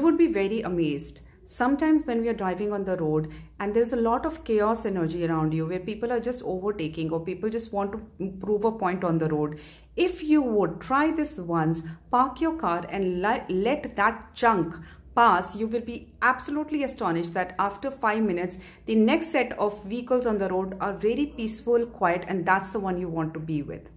You would be very amazed. Sometimes when we are driving on the road and there's a lot of chaos energy around you where people are just overtaking or people just want to prove a point on the road. If you would try this once, park your car and let that chunk pass, you will be absolutely astonished that after five minutes, the next set of vehicles on the road are very peaceful, quiet, and that's the one you want to be with.